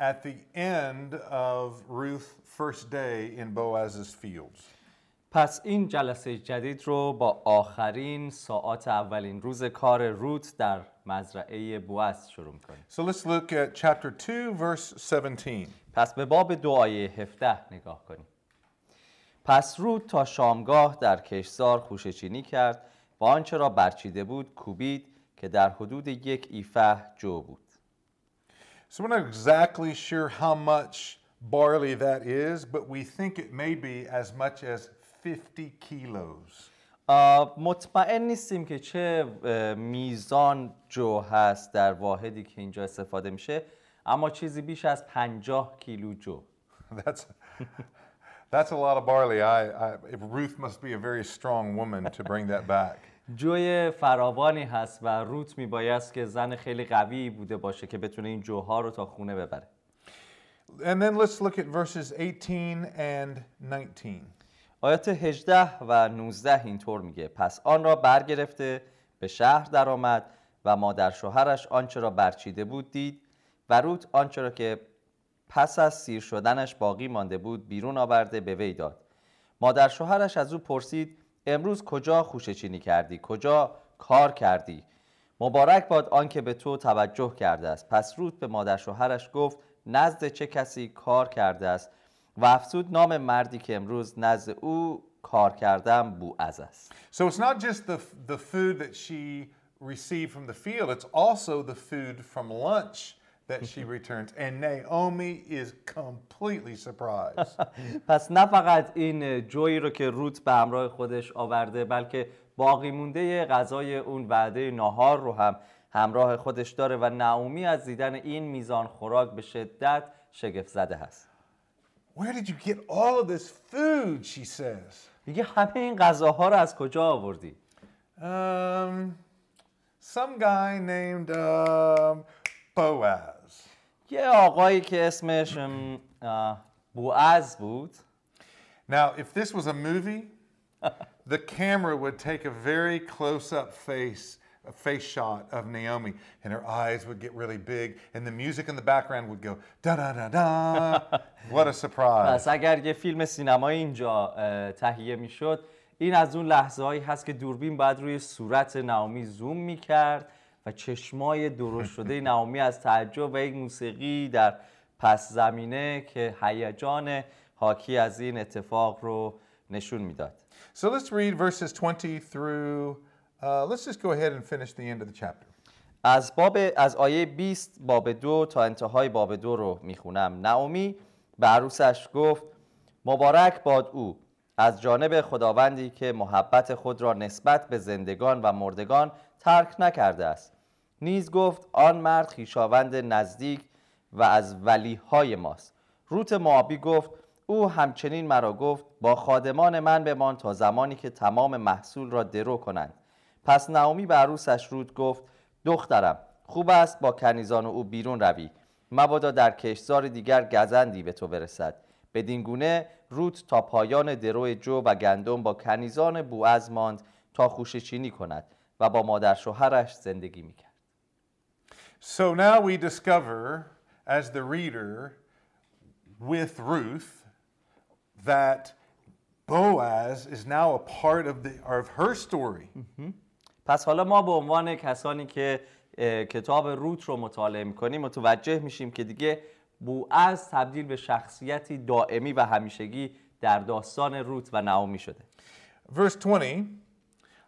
at the end of Ruth's first day in Boaz's fields. پس این جلسه جدید رو با آخرین ساعات اولین روز کار روت در مزرعه بوئز شروع می‌کنیم. So let's look at chapter 2 verse 17. پس به باب دو آیه 17 نگاه کنیم. پس روت تا شامگاه در کشزار خوشچینی کرد و آنچه را برچیده بود کوبید که در حدود یک ایفه جو بود. So we're not exactly sure how much barley that is, but we think it may be as much as 50 kilos. آه، مطمئن نیستیم که چه اه، میزان جو هست در واحدی که اینجا استفاده میشه اما چیزی بیش از 50 کیلو جو That's that's a lot of barley. I, I Ruth must be a very strong woman to bring that back. جوی فراوانی هست و روت میبایست که زن خیلی قوی بوده باشه که بتونه این جوها رو تا خونه ببره. And then let's look at verses 18 and 19. آیات 18 و 19 اینطور میگه. پس آن را برگرفته به شهر درآمد و مادر شوهرش آنچه را برچیده بود دید و روت آنچه را که پس از سیر شدنش باقی مانده بود بیرون آورده به وی داد. مادر شوهرش از او پرسید امروز کجا خوشه چینی کردی؟ کجا کار کردی؟ مبارک باد آنکه به تو توجه کرده است. پس روت به مادر شوهرش گفت نزد چه کسی کار کرده است؟ و افزود نام مردی که امروز نزد او کار کردم بوعز است. So it's not just the, the food that she received from the field, it's also the food from lunch that she returns. And Naomi is completely surprised. پس نه فقط این جویی رو که روت به همراه خودش آورده بلکه باقی مونده غذای اون وعده ناهار رو هم همراه خودش داره و نعومی از دیدن این میزان خوراک به شدت شگفت زده هست Where did you get all of this food? She says. میگه همه این غذاها رو از کجا آوردی Um, some guy named um, Boaz. یه آقایی که اسمش بوعز بود Now, if this was a movie, the camera would take a very close-up face, a face shot of Naomi, and her eyes would get really big, and the music in the background would go da da da da. what a surprise! پس اگر یه فیلم سینمایی اینجا تهیه می‌شد این از اون لحظه هایی هست که دوربین باید روی صورت نامی زوم می‌کرد و چشمای درست شده نامی از تعجب و یک موسیقی در پس زمینه که هیجان حاکی از این اتفاق رو نشون می‌داد So let's read verses 20 through. Uh, let's just go ahead and finish the end of the chapter. از باب از آیه 20 باب دو تا انتهای باب دو رو می‌خونم نعومی به عروسش گفت مبارک باد او از جانب خداوندی که محبت خود را نسبت به زندگان و مردگان ترک نکرده است. نیز گفت آن مرد خیشاوند نزدیک و از ولیهای ماست. روت موابی گفت او همچنین مرا گفت با خادمان من بمان تا زمانی که تمام محصول را درو کنند. پس نعومی به عروسش رود گفت دخترم خوب است با کنیزان او بیرون روی. مبادا در کشتزار دیگر گزندی به تو برسد. بدین گونه روت تا پایان درو جو و گندم با کنیزان بوعز ماند تا خوشه چینی کند و با مادر شوهرش زندگی می‌کرد So now we discover, as the reader with Ruth, that Boaz is now a part of, the, of her story. پس حالا ما به عنوان کسانی که کتاب روت رو مطالعه می‌کنیم متوجه میشیم که دیگه بوعز تبدیل به شخصیتی دائمی و همیشگی در داستان روت و نعومی شده Verse 20,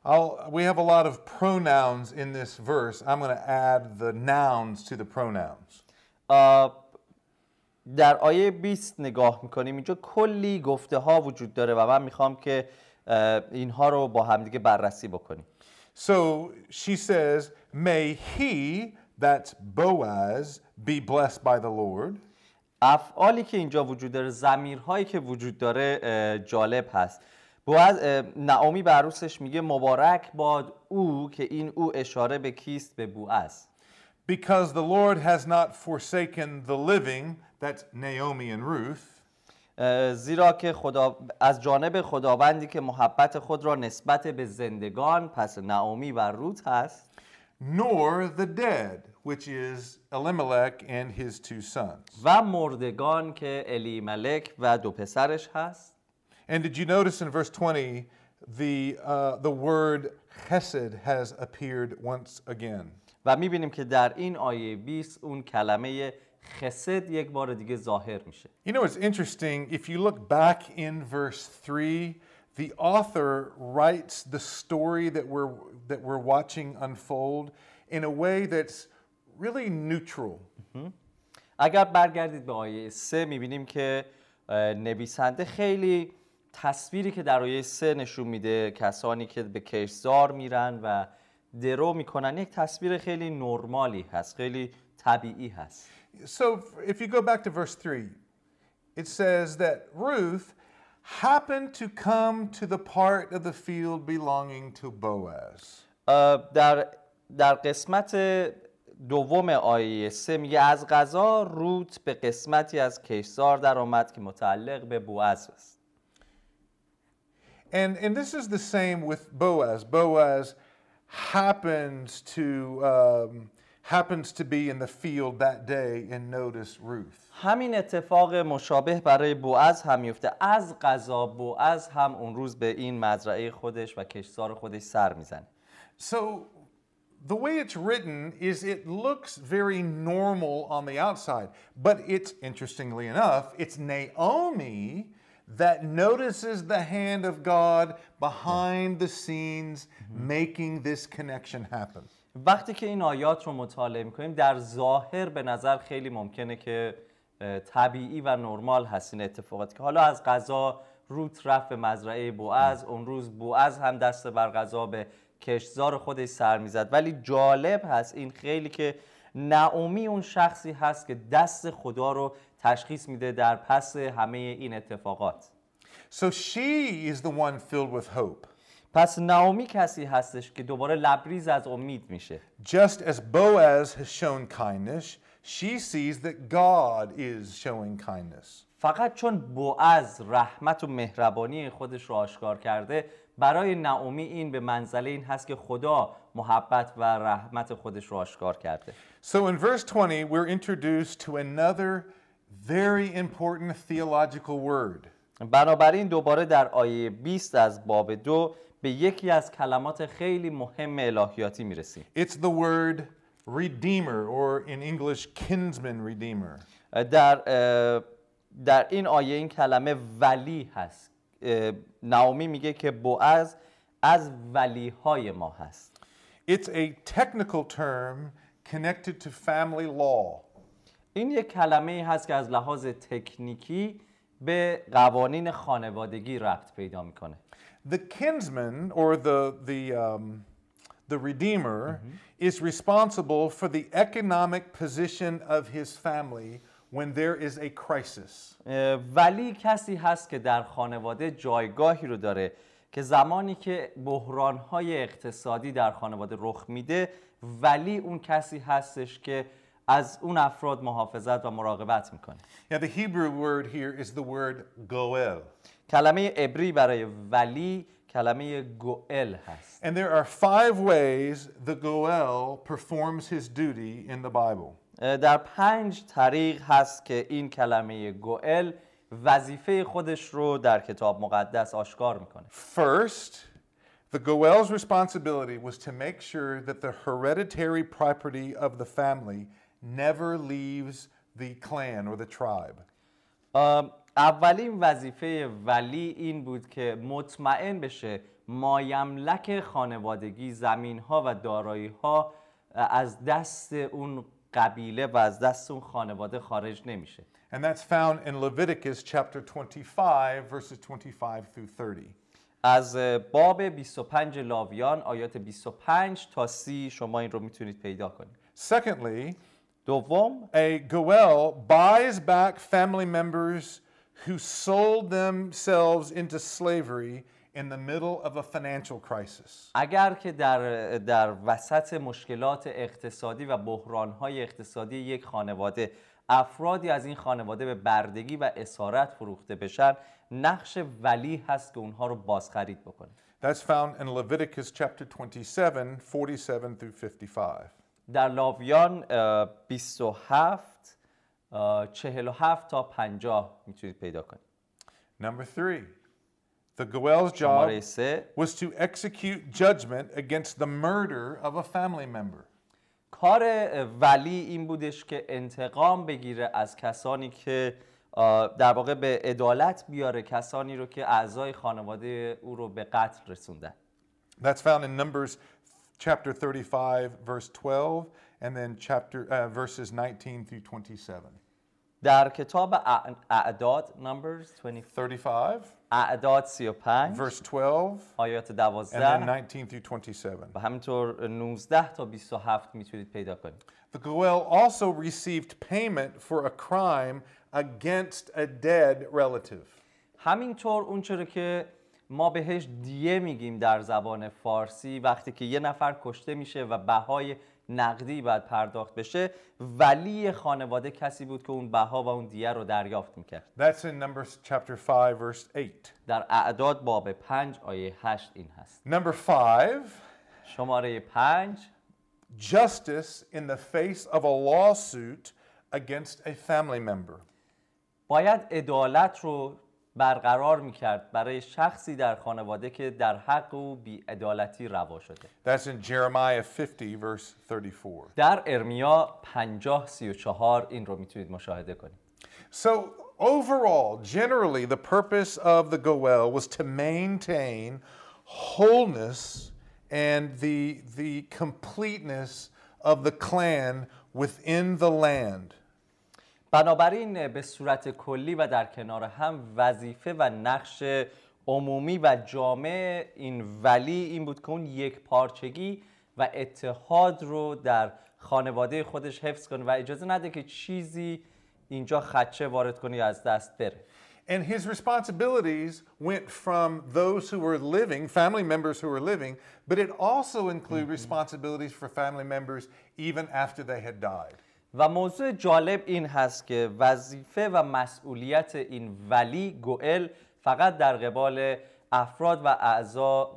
I'll, we have a lot of pronouns in this verse. I'm going to add the nouns to the pronouns. در آیه 20 نگاه می‌کنیم اینجا کلی گفته ها وجود داره و من می‌خوام که اینها رو با همدیگه بررسی بکنیم So she says, May he, that's Boaz, be blessed by the Lord. افعالی که اینجا وجود داره زمیرهایی که وجود داره جالب هست. بوعز اه، نعومی به عروسش میگه مبارک باد او که این او اشاره به کیست؟ به بوعز Because the Lord has not forsaken the living, that's Naomi and Ruth, زیرا که خدا از جانب خداوندی که محبت خود را نسبت به زندگان پس نعومی و روت هست. Nor the dead, which is Elimelech and his two sons. و مردگان که الی ملک و دو پسرش هست And did you notice in verse 20 the, uh, the word chesed has appeared once again? و میبینیم که در این آیه 20 اون کلمه خسد یک بار دیگه ظاهر میشه You know, it's interesting. If you look back in verse 3, the author writes the story that we're, that we're watching unfold in a way that's really neutral. اگر برگردید به آیه 3 می‌بینیم که نویسنده خیلی تصویری که در آیه 3 نشون میده کسانی که به کشزار میرن و درو می‌کنن یک تصویر خیلی نرمالی هست خیلی طبیعی هست So if you go back to verse 3, it says that Ruth happened to come to the part of the field belonging to Boaz. اه، در در قسمت دوم آیه سه میگه از غذا روت به قسمتی از کشزار در آمد که متعلق به بوعز است And, and this is the same with Boaz. Boaz happens to, um, happens to be in the field that day and notice Ruth. همین اتفاق مشابه برای بوعز هم میفته از غذا بوعز هم اون روز به این مزرعه خودش و کشزار خودش سر می‌زنه So the way it's written is it looks very normal on the outside, but it's interestingly enough, it's Naomi that notices the hand of God behind the scenes making this connection happen. وقتی که این آیات رو مطالعه میکنیم در ظاهر به نظر خیلی ممکنه که اه، طبیعی و نرمال هست این اتفاقات که حالا از غذا روت رفت به مزرعه بوعز اون روز بوعز هم دست بر غذا به کشزار خودش سر می‌زد ولی جالب هست این خیلی که نعومی اون شخصی هست که دست خدا رو تشخیص میده در پس همه این اتفاقات So she is the one filled with hope. پس نعومی کسی هستش که دوباره لبریز از امید میشه Just as Boaz has shown kindness, she sees that God is showing kindness. فقط چون بوعز رحمت و مهربانی خودش رو آشکار کرده برای نعومی این به منزله این هست که خدا محبت و رحمت خودش رو آشکار کرده So in verse 20, we're introduced to another very important theological word. بنابراین دوباره در آیه 20 از باب دو به یکی از کلمات خیلی مهم الهیاتی می‌رسیم It's the word redeemer, or in English, kinsman redeemer. در در این آیه این کلمه ولی هست نعومی میگه که بوعز از ولیهای ما هست It's a technical term connected to family law. این یک کلمه هست که از لحاظ تکنیکی به قوانین خانوادگی ربط پیدا می‌کنه The kinsman, or the, the, um, the redeemer, is responsible for the economic position of his family when there is a crisis. اه، ولی کسی هست که در خانواده جایگاهی رو داره که زمانی که بحرانهای اقتصادی در خانواده رخ میده ولی اون کسی هستش که از اون افراد محافظت و مراقبت می‌کنه Now, the Hebrew word here is the word goel. کلمه عبری برای ولی کلمه گوئل هست And there are five ways the goel performs his duty in the Bible. در پنج طریق هست که این کلمه گوئل وظیفه خودش رو در کتاب مقدس آشکار می‌کنه First, the goel's responsibility was to make sure that the hereditary property of the family never leaves the clan or the tribe. اولین وظیفه ولی این بود که مطمئن بشه مایملک خانوادگی زمین ها و دارایی ها از دست اون قبیله و از دست اون خانواده خارج نمیشه And that's found in Leviticus chapter 25, verses 25 through 30. از باب 25 لاویان آیات 25 تا 30 شما این رو میتونید پیدا کنید Secondly, دوم a Goel buys back family members who sold themselves into slavery in the middle of a financial crisis. اگر که در, در وسط مشکلات اقتصادی و بحرانهای اقتصادی یک خانواده افرادی از این خانواده به بردگی و اسارت فروخته بشن نقش ولی هست که اونها رو بازخرید بکنه That's found in Leviticus chapter 27, 47 through 55. در لاویان اه، 27 اه، 47 تا 50 می‌تونید پیدا کنید Number three, the Goel's job شماره سه was to execute judgment against the murder of a family member. کار ولی این بودش که انتقام بگیره از کسانی که آه، در واقع به عدالت بیاره کسانی رو که اعضای خانواده او رو به قتل رسوندن That's found in Numbers chapter 35, verse 12, and then chapter uh, verses 19 through 27. در کتاب اع- اعداد Numbers 20 35, اعداد 35 verse 12, آیات and then 12 19 through 27. و همینطور 19 تا 27 میتونید پیدا کنید The Goel also received payment for a crime against a dead relative. همینطور اون چرا که ما بهش دیه میگیم در زبان فارسی وقتی که یه نفر کشته میشه و بهای نقدی باید پرداخت بشه ولی خانواده کسی بود که اون بها و اون دیه رو دریافت می‌کرد That's in Numbers chapter 5, verse 8. در اعداد باب 5 آیه 8 این هست Number 5, شماره 5 justice in the face of a lawsuit against a family member. باید عدالت رو برقرار میکرد برای شخصی در خانواده که در حق او بیعدالتی روا شده That's in Jeremiah 50, verse 34. در ارمیا 50 34 این رو میتونید مشاهده کنید So, overall, generally, the purpose of the Goel was to maintain wholeness and the, the completeness of the clan within the land. بنابراین به صورت کلی و در کنار هم وظیفه و نقش عمومی و جامع این ولی این بود که اون یک پارچگی و اتحاد رو در خانواده خودش حفظ کنه و اجازه نده که چیزی اینجا خدشه وارد کنی از دست بره And his responsibilities went from those who were living, family members who were living, but it also included responsibilities for family members even after they had died. و موضوع جالب این هست که وظیفه و مسئولیت این ولی گوئل فقط در قبال افراد و اعضا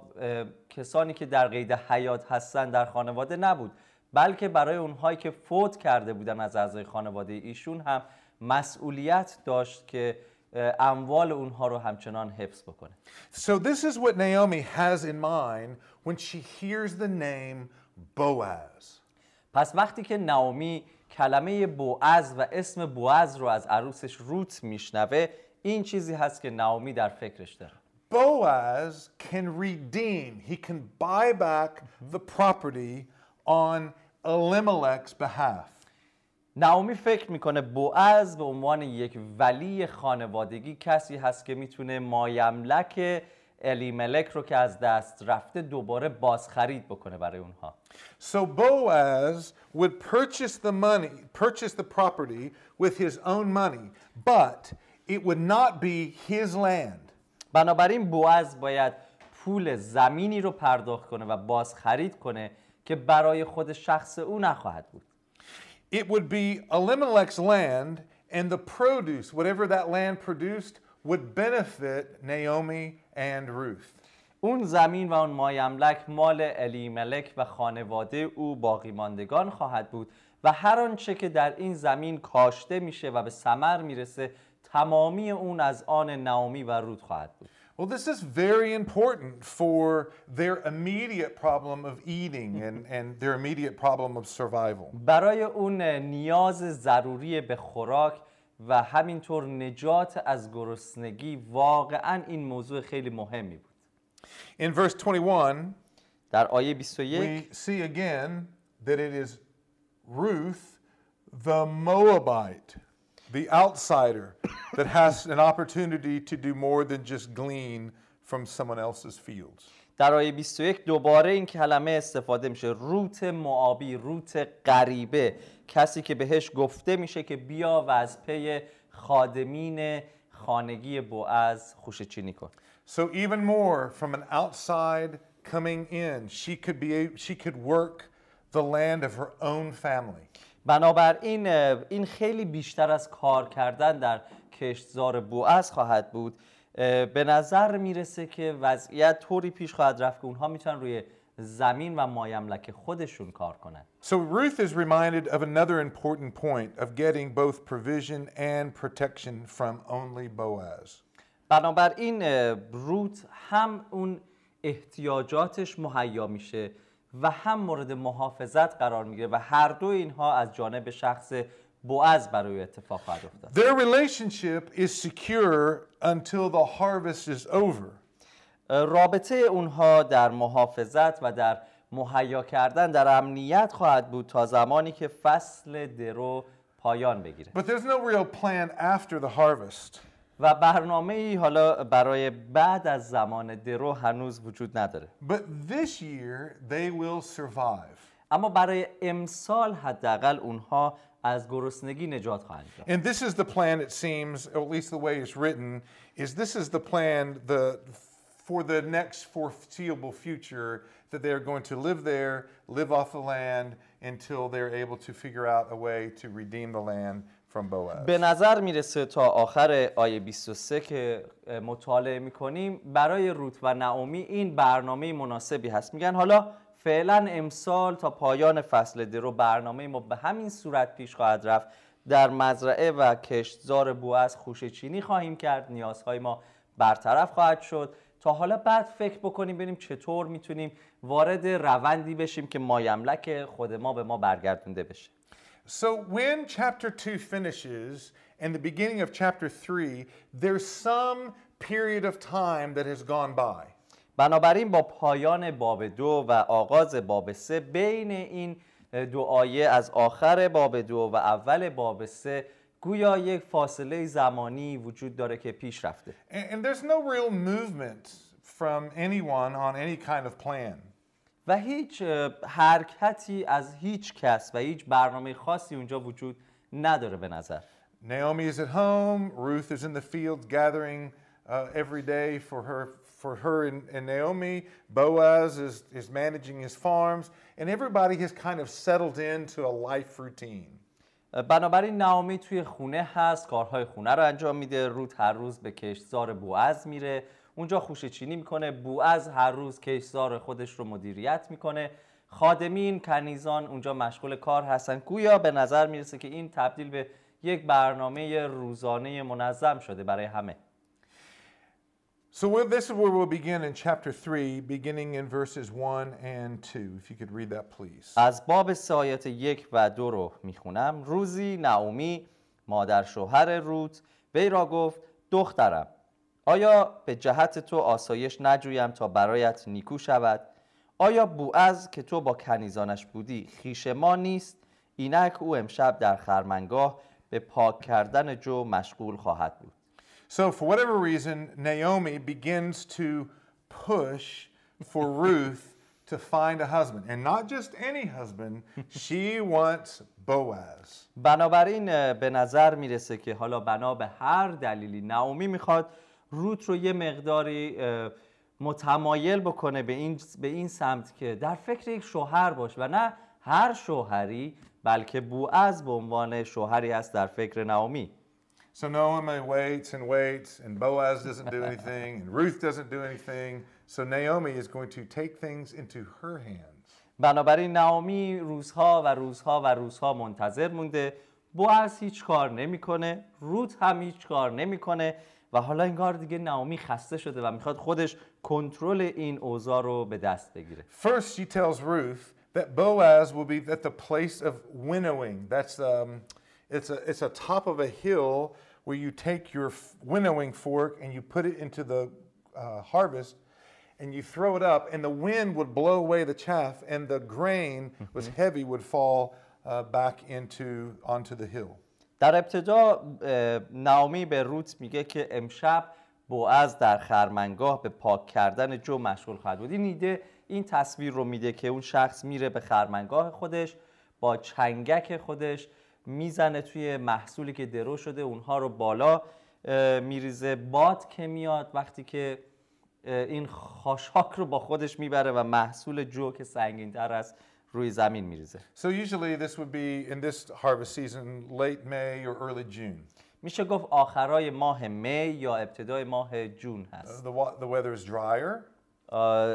کسانی که در قید حیات هستند در خانواده نبود بلکه برای اونهایی که فوت کرده بودن از اعضای خانواده ایشون هم مسئولیت داشت که اموال اونها رو همچنان حفظ بکنه So, this is what Naomi has in mind when she hears the name Boaz. پس وقتی که ناومی کلمه بوعز و اسم بوعز رو از عروسش روت میشنوه. این چیزی هست که ناومی در فکرش داره. Boaz can redeem, he can buy back the property on Elimelech's behalf. ناومی فکر می‌کنه بوعز به عنوان یک ولی خانوادگی کسی هست که می‌تونه مایملک الیملک رو که از دست رفته دوباره بازخرید بکنه برای اونها So Boaz would purchase the money, purchase the property with his own money, but it would not be his land. بنابراین بوعز باید پول زمینی رو پرداخت کنه و بازخرید کنه که برای خود شخص او نخواهد بود It would be Elimelech's land, and the produce, whatever that land produced, would benefit Naomi and Ruth. اون زمین و اون مایملک مال الیملک و خانواده او باقی ماندگان خواهد بود و هر آنچه که در این زمین کاشته میشه و به ثمر می‌رسه تمامی اون از آن نامی و رود خواهد بود Well, this is very important for their immediate problem of eating and, and their immediate problem of survival. برای اون نیاز ضروری به خوراک و همینطور نجات از گرسنگی واقعا این موضوع خیلی مهمی بود In verse 21, در آیه 21 we see again that it is Ruth, the Moabite, the outsider, that has an opportunity to do more than just glean from someone else's fields. در آیه 21 دوباره این کلمه استفاده میشه. روت معابی روت غریبه. کسی که بهش گفته میشه که بیا و از پی خادمین خانگی بوعز خوشه چینی کن. So even more from an outside coming in, she could be she could work the land of her own family. بنابراین این خیلی بیشتر از کار کردن در کشتزار بوعز خواهد بود. به نظر می‌رسه که وضعیت طوری پیش خواهد رفت که اونها می‌تونن روی زمین و مایملک خودشون کار کنن So Ruth is reminded of another important point of getting both provision and protection from only Boaz. بنابراین روت هم اون احتیاجاتش مهیا میشه و هم مورد محافظت قرار می‌گیره و هر دو اینها از جانب شخص بوعز برای اتفاق خواهد افتاد Their relationship is secure until the harvest is over. رابطه اونها در محافظت و در مهیا کردن در امنیت خواهد بود تا زمانی که فصل درو پایان بگیره But there's no real plan after the harvest. و برنامه ای حالا برای بعد از زمان درو هنوز وجود نداره But this year they will survive. اما برای امسال حداقل اونها از گرسنگی نجات خواهند یافت And this is the plan, it seems, or at least the way it's written, is this is the plan the, for the next foreseeable future that they're going to live there, live off the land until they're able to figure out a way to redeem the land from Boaz. به نظر میرسه تا آخر آیه 23 که اه، مطالعه میکنیم برای روت و نعومی این برنامه مناسبی هست میگن حالا فعلا امسال تا پایان فصل درو برنامه ما به همین صورت پیش خواهد رفت. در مزرعه و کشتزار بوعز خوشه چینی خواهیم کرد. نیازهای ما برطرف خواهد شد. تا حالا بعد فکر بکنیم ببینیم چطور می‌تونیم وارد روندی بشیم که مایملک خود ما به ما برگردونده بشه. So when chapter 2 finishes and the beginning of chapter 3, there's some period of time that has gone by. بنابراین با پایان باب دو و آغاز باب سه بین این دو آیه از آخر باب دو و اول باب سه گویا یک فاصله زمانی وجود داره که پیش رفته And, there's no real movement from anyone on any kind of plan. و هیچ حرکتی از هیچ کس و هیچ برنامه خاصی اونجا وجود نداره به نظر Naomi is at home. Ruth is in the fields gathering uh, every day for her, for her and, and Naomi. Boaz is, is managing his farms, and everybody has kind of settled into a life routine. بنابراین نامی توی خونه هست کارهای خونه رو انجام میده. روت هر روز به کشتزار بوعز میره. اونجا خوشه چینی می‌کنه. بوعز هر روز کشتزار خودش رو مدیریت می‌کنه. خادمین کنیزان اونجا مشغول کار هستن. گویا به نظر می‌رسه که این تبدیل به یک برنامه روزانه منظم شده برای همه. So this is where we'll begin in chapter 3, beginning in verses 1 and 2. If you could read that, please. از باب سه آیات یک و دو رو می‌خونم روزی نعومی مادر شوهر روت وی را گفت دخترم آیا به جهت تو آسایش نجویم تا برایت نیکو شود آیا بوعز که تو با کنیزانش بودی خیش ما نیست اینک او امشب در خرمنگاه به پاک کردن جو مشغول خواهد بود So, for whatever reason, Naomi begins to push for Ruth to find a husband. And not just any husband, she wants Boaz. بنابراین اه، به نظر می‌رسه که حالا بنا به هر دلیلی نعومی می‌خواد روت رو یه مقداری اه، متمایل بکنه به این به این سمت که در فکر یک شوهر باش و نه هر شوهری بلکه بوعز به عنوان شوهری است در فکر نعومی So, Naomi waits and waits, and Boaz doesn't do anything, and Ruth doesn't do anything. So, Naomi is going to take things into her hands. بنابراین نعومی روزها و روزها و روزها منتظر مونده بوعز هیچ کار نمیکنه روت هم هیچ کار نمیکنه و حالا انگار دیگه ناومی خسته شده و میخواد خودش کنترل این اوضاع رو به دست بگیره First, she tells Ruth that Boaz will be at the place of winnowing. That's um, it's a it's a top of a hill where you take your f- winnowing fork and you put it into the uh, harvest, and you throw it up, and the wind would blow away the chaff, and the grain was heavy would fall uh, back into onto the hill. در ابتدا اه، ناومی به روت میگه که امشب بوعز در خرمنگاه به پاک کردن جو مشغول خواهد بود این ایده این تصویر رو میده که اون شخص میره به خرمنگاه خودش با چنگک خودش می‌زنه توی محصولی که درو شده اونها رو بالا میریزه باد که میاد وقتی که این خاشاک رو با خودش می‌بره و محصول جو که سنگینتر است روی زمین میریزه So usually this would be in this harvest season, late May or early June. میشه گفت آخرای ماه می یا ابتدای ماه جون Uh, هست the the weather is drier.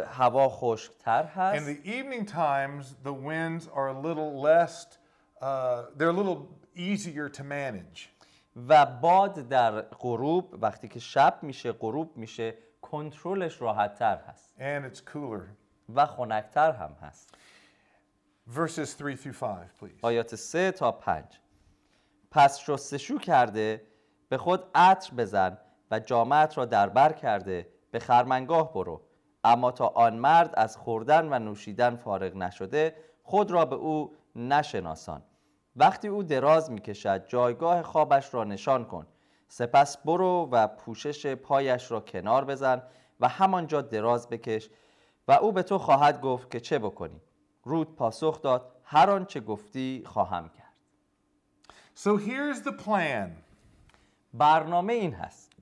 هوا خشکتر In هست the evening times, the winds are a little less, they're a little easier to manage. و باد در غروب وقتی که شب میشه غروب میشه کنترلش راحتتر هست And it's cooler. و خنکتر هم هست Verses 3 through 5, please. آیات سه تا پنج پس شستشو کرده به خود عطر بزن و جامعت را در بر کرده به خرمنگاه برو اما تا آن مرد از خوردن و نوشیدن فارغ نشده خود را به او نشناسان وقتی او دراز می‌کشد جایگاه خوابش را نشان کن. سپس برو و پوشش پایش را کنار بزن و همانجا دراز بکش و او به تو خواهد گفت که چه بکنی. رود پاسخ داد هر آنچه گفتی خواهم کرد. So here's the plan. برنامه این هست.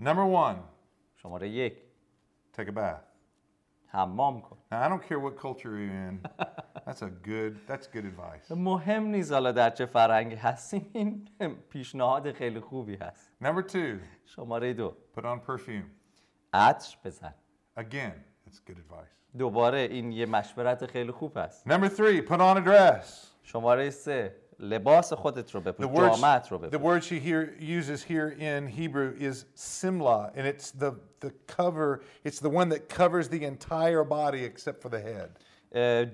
Number one, شماره یک. Take a bath. حمام کن. Now, I don't care what culture you're in. That's a good, that's good advice. مهم نیست حالا در چه فرهنگی هستیم این پیشنهاد خیلی خوبی هست Number two, شماره دو put on perfume. عطر بزن Again, it's good advice. دوباره این یه مشورت خیلی خوب هست Number three, put on a dress. شماره سه لباس خودت رو The بپوش word, جامعت رو the بپوش word she here uses here in Hebrew is simla, and it's the, the cover, it's the one that covers the entire body except for the head.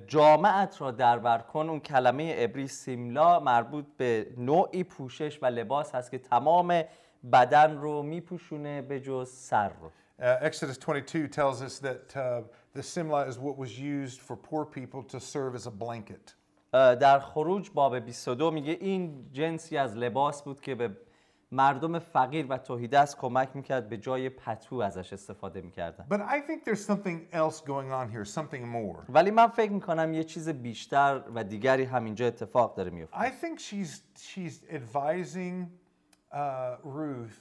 جامعت را در بر کن اون کلمه عبری سیملا مربوط به نوعی پوشش و لباس هست که تمام بدن رو میپوشونه به جز سر رو Uh, Exodus 22 tells us that uh, the simla is what was used for poor people to serve as a blanket. اه، در خروج باب 22 میگه این جنسی از لباس بود که به مردم فقیر و توحیدست کمک می‌کرد به جای پتو ازش استفاده می‌کردن But I think there's something else going on here, something more. ولی من فکر می‌کنم یه چیز بیشتر و دیگری همینجا اتفاق داره میفته I think she's she's advising uh, Ruth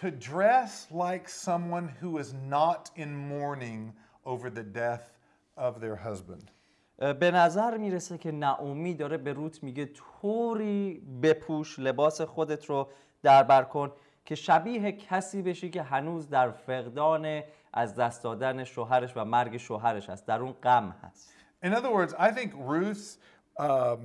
to dress like someone who is not in mourning over the death of their husband. به نظر می‌رسه که نعومی داره به روت میگه طوری بپوش لباس خودت رو در بر کن که شبیه کسی بشی که هنوز در فقدان از دست دادن شوهرش و مرگ شوهرش هست در اون غم هست In other words, I think Ruth, um,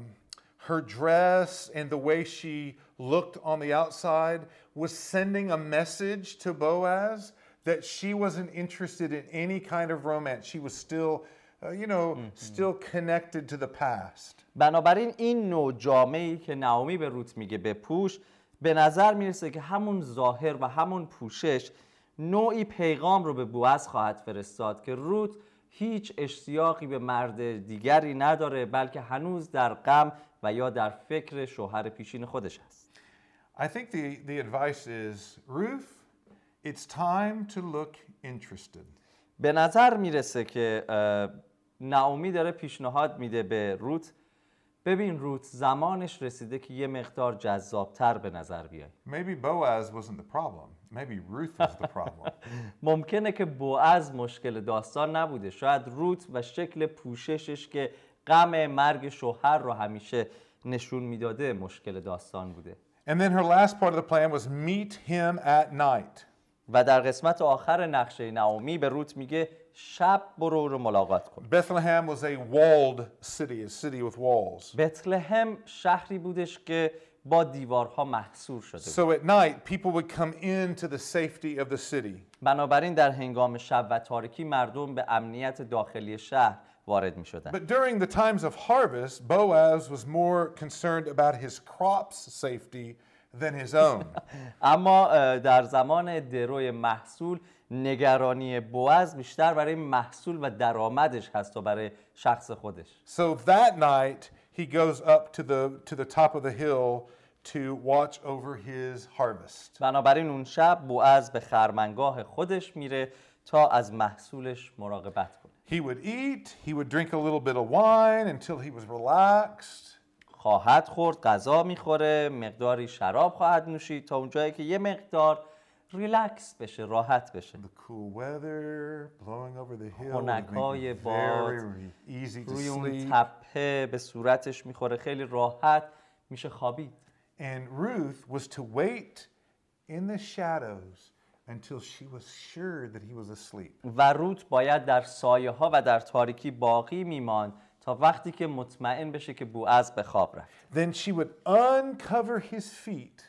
her dress and the way she looked on the outside was sending a message to Boaz that she wasn't interested in any kind of romance. She was still, uh, you know, still connected to the past. بنابراین این نوع جامعی که نعومی به روت میگه بپوش به نظر می‌رسه که همون ظاهر و همون پوشش نوعی پیغام رو به بوعز خواهد فرستاد که روت هیچ اشتیاقی به مرد دیگری نداره بلکه هنوز در غم و یا در فکر شوهر پیشین خودش هست I think the, the advice is Ruth, it's time to look interested. به نظر می‌رسه که نعومی داره پیشنهاد میده به روت ببین روت زمانش رسیده که یه مقدار جذابتر به نظر بیای Maybe Boaz wasn't the problem. Maybe Ruth was the problem. ممکنه که بوعز مشکل داستان نبوده شاید روت و شکل پوششش که غم مرگ شوهر رو همیشه نشون می‌داده مشکل داستان بوده and then her last part of the plan was meet him at night. و در قسمت آخر نقشه نعومی به روت میگه شب برو رو ملاقات کن Bethlehem was a walled city, a city with walls. بتلهم شهری بودش که با دیوارها محصور شده بود So at night, people would come into the safety of the city. بنابراین در هنگام شب و تاریکی مردم به امنیت داخلی شهر وارد می شدن. But during the times of harvest, Boaz was more concerned about his crops' safety than his own. اما اه، در زمان دروی محصول نگرانی بوز بیشتر برای محصول و درآمدش هست تا برای شخص خودش so that night, he goes up to the, to the top of the hill to watch over his harvest. بنابراین اون شب بوز به خرمنگاه خودش میره تا از محصولش مراقبت کنه He would eat, he would drink a little bit of wine until he was relaxed. خواهد خورد غذا می‌خوره مقداری شراب خواهد نوشید تا اونجایی که یه مقدار ریلکس بشه راحت بشه make it باد روی اون. تپه به صورتش می‌خوره خیلی راحت میشه خوابید And Ruth was to wait in the shadows until she was sure that he was asleep. و روت باید در سایه ها و در تاریکی باقی میماند تا وقتی که مطمئن بشه که بوعز به خواب رفت Then she would uncover his feet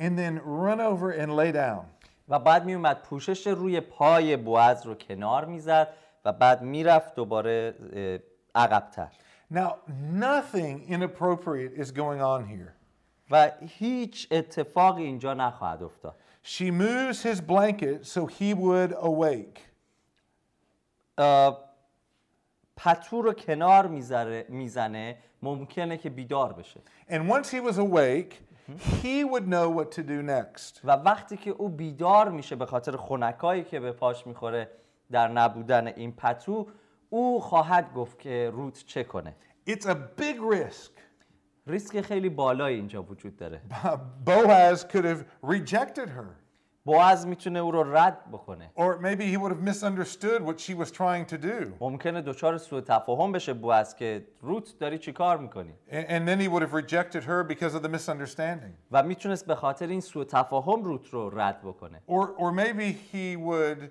and then run over and lay down. و بعد میومد پوشش روی پای بوعز رو کنار میزد و بعد میرفت دوباره اه، عقبتر Now, nothing inappropriate is going on here. و هیچ اتفاقی اینجا نخواهد افتاد She moves his blanket so he would awake. اه، پتو رو کنار میذاره- می‌زنه ممکنه که بیدار بشه. And once he was awake, he would know what to do next. و وقتی که او بیدار میشه به خاطر خونکایی که به پاش می‌خوره در نبودن این پتو او خواهد گفت که روت چه کنه. It's a big risk. ریسک خیلی بالایی اینجا وجود داره. Boaz could have rejected her, بوعز می‌تونه او رو رد بکنه or maybe he would have misunderstood what she was trying to do. ممکنه دچار سوء تفاهم بشه بوعز که روت داری چی کار می‌کنی And, then he would have rejected her because of the misunderstanding. و می‌تونست به خاطر این سوء تفاهم روت رو رد بکنه Or, or maybe he would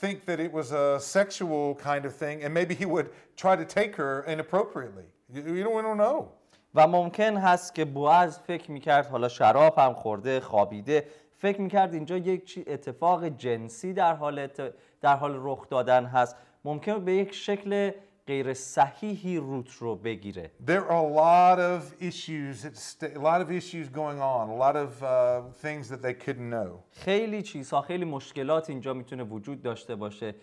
think that it was a sexual kind of thing, and maybe he would try to take her inappropriately. You, you don't, we don't know. و ممکن هست که بوعز فکر می‌کرد حالا شراب هم خورده خوابیده فکر می‌کرد اینجا یک چی اتفاق جنسی در حال ات- در حال رخ دادن هست. ممکن به یک شکل غیر صحیحی روت رو بگیره. There are a lot of issues, a lot of issues going on, a lot of uh, things that they couldn't know. خیلی چیزها خیلی مشکلات اینجا می‌تونه وجود داشته باشه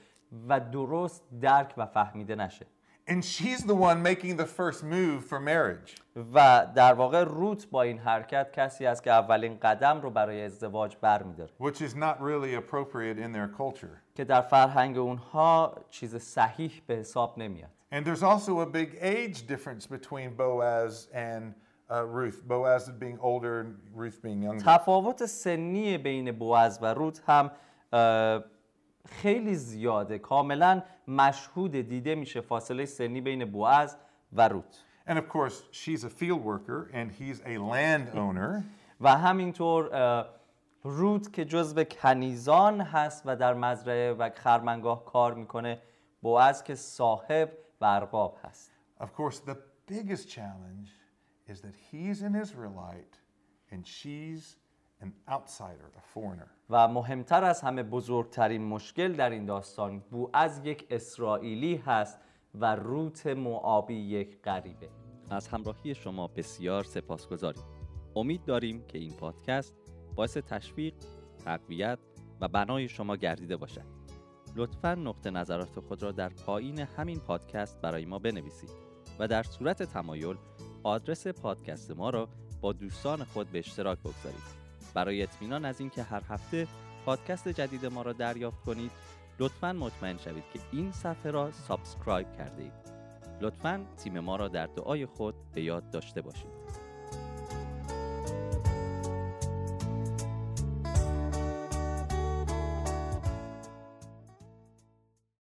و درست درک و فهمیده نشه. And she's the one making the first move for marriage. و در واقع روت با این حرکت کسی است که اولین قدم رو برای ازدواج برمیداره which is not really appropriate in their culture. که در فرهنگ اونها چیز صحیح به حساب نمیاد And there's also a big age difference between Boaz and uh, Ruth. Boaz being older and Ruth being younger. تفاوت سنی بین بوعز و روت هم اه، خیلی زیاده کاملا مشهود دیده میشه فاصله سنی بین بوعز و روت And of course, she's a field worker and he's a landowner. و همینطور روت که جزو کنیزان هست و در مزرعه و خرمنگاه کار می‌کنه بوعز که صاحب و ارباب هست Of course, the biggest challenge is that he's an Israelite and she's an outsider, a foreigner. و مهمتر از همه بزرگترین مشکل در این داستان بوعز یک اسرائیلی هست و روت موآبی یک غریبه. از همراهی شما بسیار سپاسگزاریم. امید داریم که این پادکست باعث تشویق تقویت و بنای شما گردیده باشد. لطفا نقطه نظرات خود را در پایین همین پادکست برای ما بنویسید و در صورت تمایل آدرس پادکست ما را با دوستان خود به اشتراک بگذارید. برای اطمینان از اینکه هر هفته پادکست جدید ما را دریافت کنید لطفا مطمئن شوید که این صفحه را subscribe کرده اید لطفا تیم ما را در دعای خود به یاد داشته باشید.